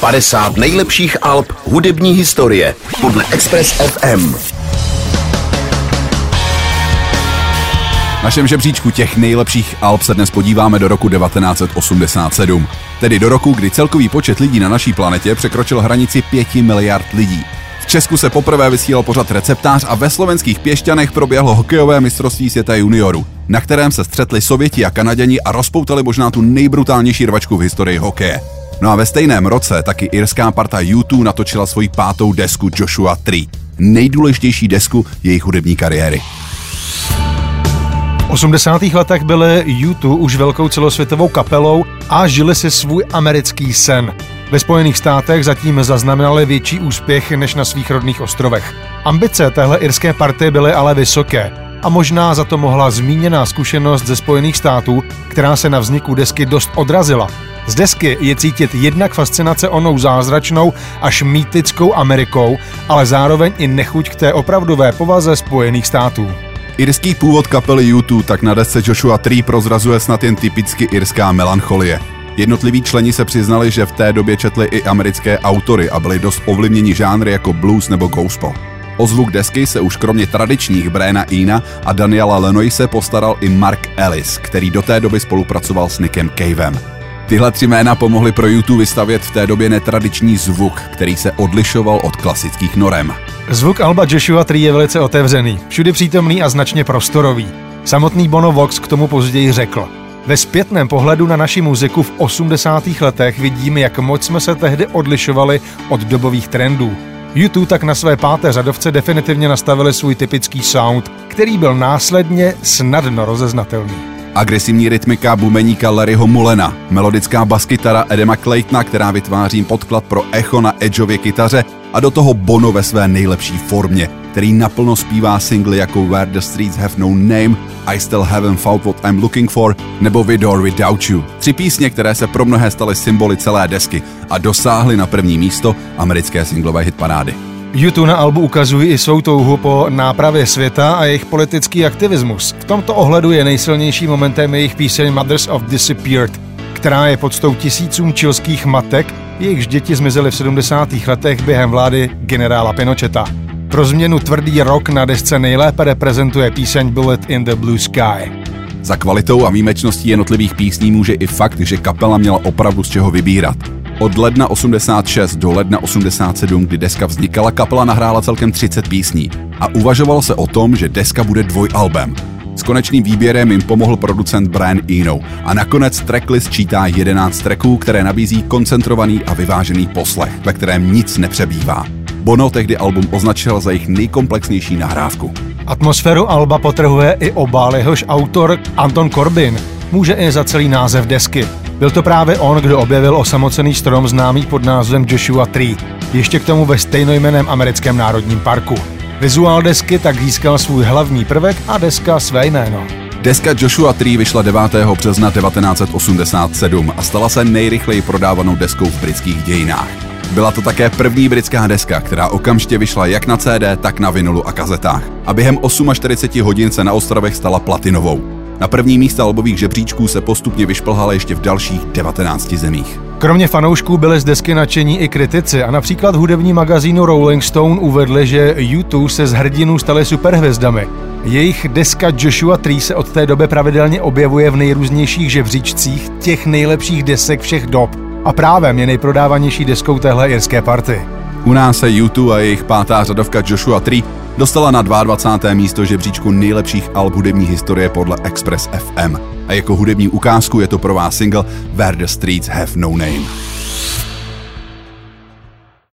50 nejlepších alb hudební historie podle Express FM. V našem žebříčku těch nejlepších alb se dnes podíváme do roku 1987, tedy do roku, kdy celkový počet lidí na naší planetě překročil hranici 5 miliard lidí. V Česku se poprvé vysílal pořad receptář a ve slovenských Pěšťanech proběhlo hokejové mistrovství světa juniorů, na kterém se střetli Sověti a Kanaděni a rozpoutali možná tu nejbrutálnější rvačku v historii hokeje. No a ve stejném roce taky irská parta U2 natočila svoji pátou desku Joshua 3, nejdůležitější desku jejich hudební kariéry. V 80. letech byly U2 už velkou celosvětovou kapelou a žili si svůj americký sen. Ve Spojených státech zatím zaznamenali větší úspěch než na svých rodných ostrovech. Ambice téhle irské party byly ale vysoké a možná za to mohla zmíněná zkušenost ze Spojených států, která se na vzniku desky dost odrazila. Z desky je cítit jednak fascinace onou zázračnou až mýtickou Amerikou, ale zároveň i nechuť k té opravdové povaze Spojených států. Irský původ kapely U2 tak na desce Joshua 3 prozrazuje snad jen typicky irská melancholie. Jednotliví členi se přiznali, že v té době četli i americké autory a byli dost ovlivněni žánry jako blues nebo gospel. O zvuk desky se už kromě tradičních Briana Ina a Daniela Lenoy se postaral i Mark Ellis, který do té doby spolupracoval s Nickem Cavem. Tyhle tři jména pomohly pro YouTube vystavět v té době netradiční zvuk, který se odlišoval od klasických norem. Zvuk Alba Joshua 3 je velice otevřený, všudy přítomný a značně prostorový. Samotný Bono Vox k tomu později řekl. Ve zpětném pohledu na naši muziku v 80. letech vidíme, jak moc jsme se tehdy odlišovali od dobových trendů. YouTube tak na své páté řadovce definitivně nastavili svůj typický sound, který byl následně snadno rozeznatelný agresivní rytmika bumeníka Larryho Mulena, melodická baskytara Edema Claytona, která vytváří podklad pro echo na edgeově kytaře a do toho Bono ve své nejlepší formě, který naplno zpívá singly jako Where the Streets Have No Name, I Still Haven't Found What I'm Looking For nebo With or Without You. Tři písně, které se pro mnohé staly symboly celé desky a dosáhly na první místo americké singlové hitparády. YouTube na albu ukazují i svou touhu po nápravě světa a jejich politický aktivismus. V tomto ohledu je nejsilnější momentem jejich píseň Mothers of Disappeared, která je podstou tisícům čilských matek, jejichž děti zmizely v 70. letech během vlády generála Pinocheta. Pro změnu tvrdý rok na desce nejlépe reprezentuje píseň Bullet in the Blue Sky. Za kvalitou a výjimečností jednotlivých písní může i fakt, že kapela měla opravdu z čeho vybírat. Od ledna 86 do ledna 87, kdy deska vznikala, kapela nahrála celkem 30 písní a uvažovalo se o tom, že deska bude dvojalbem. S konečným výběrem jim pomohl producent Brian Eno a nakonec tracklist čítá 11 tracků, které nabízí koncentrovaný a vyvážený poslech, ve kterém nic nepřebývá. Bono tehdy album označil za jejich nejkomplexnější nahrávku. Atmosféru Alba potrhuje i obal, jehož autor Anton Corbin může i za celý název desky. Byl to právě on, kdo objevil osamocený strom známý pod názvem Joshua Tree, ještě k tomu ve stejnojmeném americkém národním parku. Vizuál desky tak získal svůj hlavní prvek a deska své jméno. Deska Joshua Tree vyšla 9. března 1987 a stala se nejrychleji prodávanou deskou v britských dějinách. Byla to také první britská deska, která okamžitě vyšla jak na CD, tak na vinulu a kazetách. A během 48 hodin se na ostrovech stala platinovou. Na první místa albových žebříčků se postupně vyšplhala ještě v dalších 19 zemích. Kromě fanoušků byly z desky nadšení i kritici a například hudební magazínu Rolling Stone uvedli, že U2 se z hrdinů staly superhvězdami. Jejich deska Joshua Tree se od té doby pravidelně objevuje v nejrůznějších žebříčcích těch nejlepších desek všech dob a právě je nejprodávanější deskou téhle irské party. U nás se U2 a jejich pátá řadovka Joshua Tree dostala na 22. místo žebříčku nejlepších alb hudební historie podle Express FM. A jako hudební ukázku je to pro vás single Where the Streets Have No Name.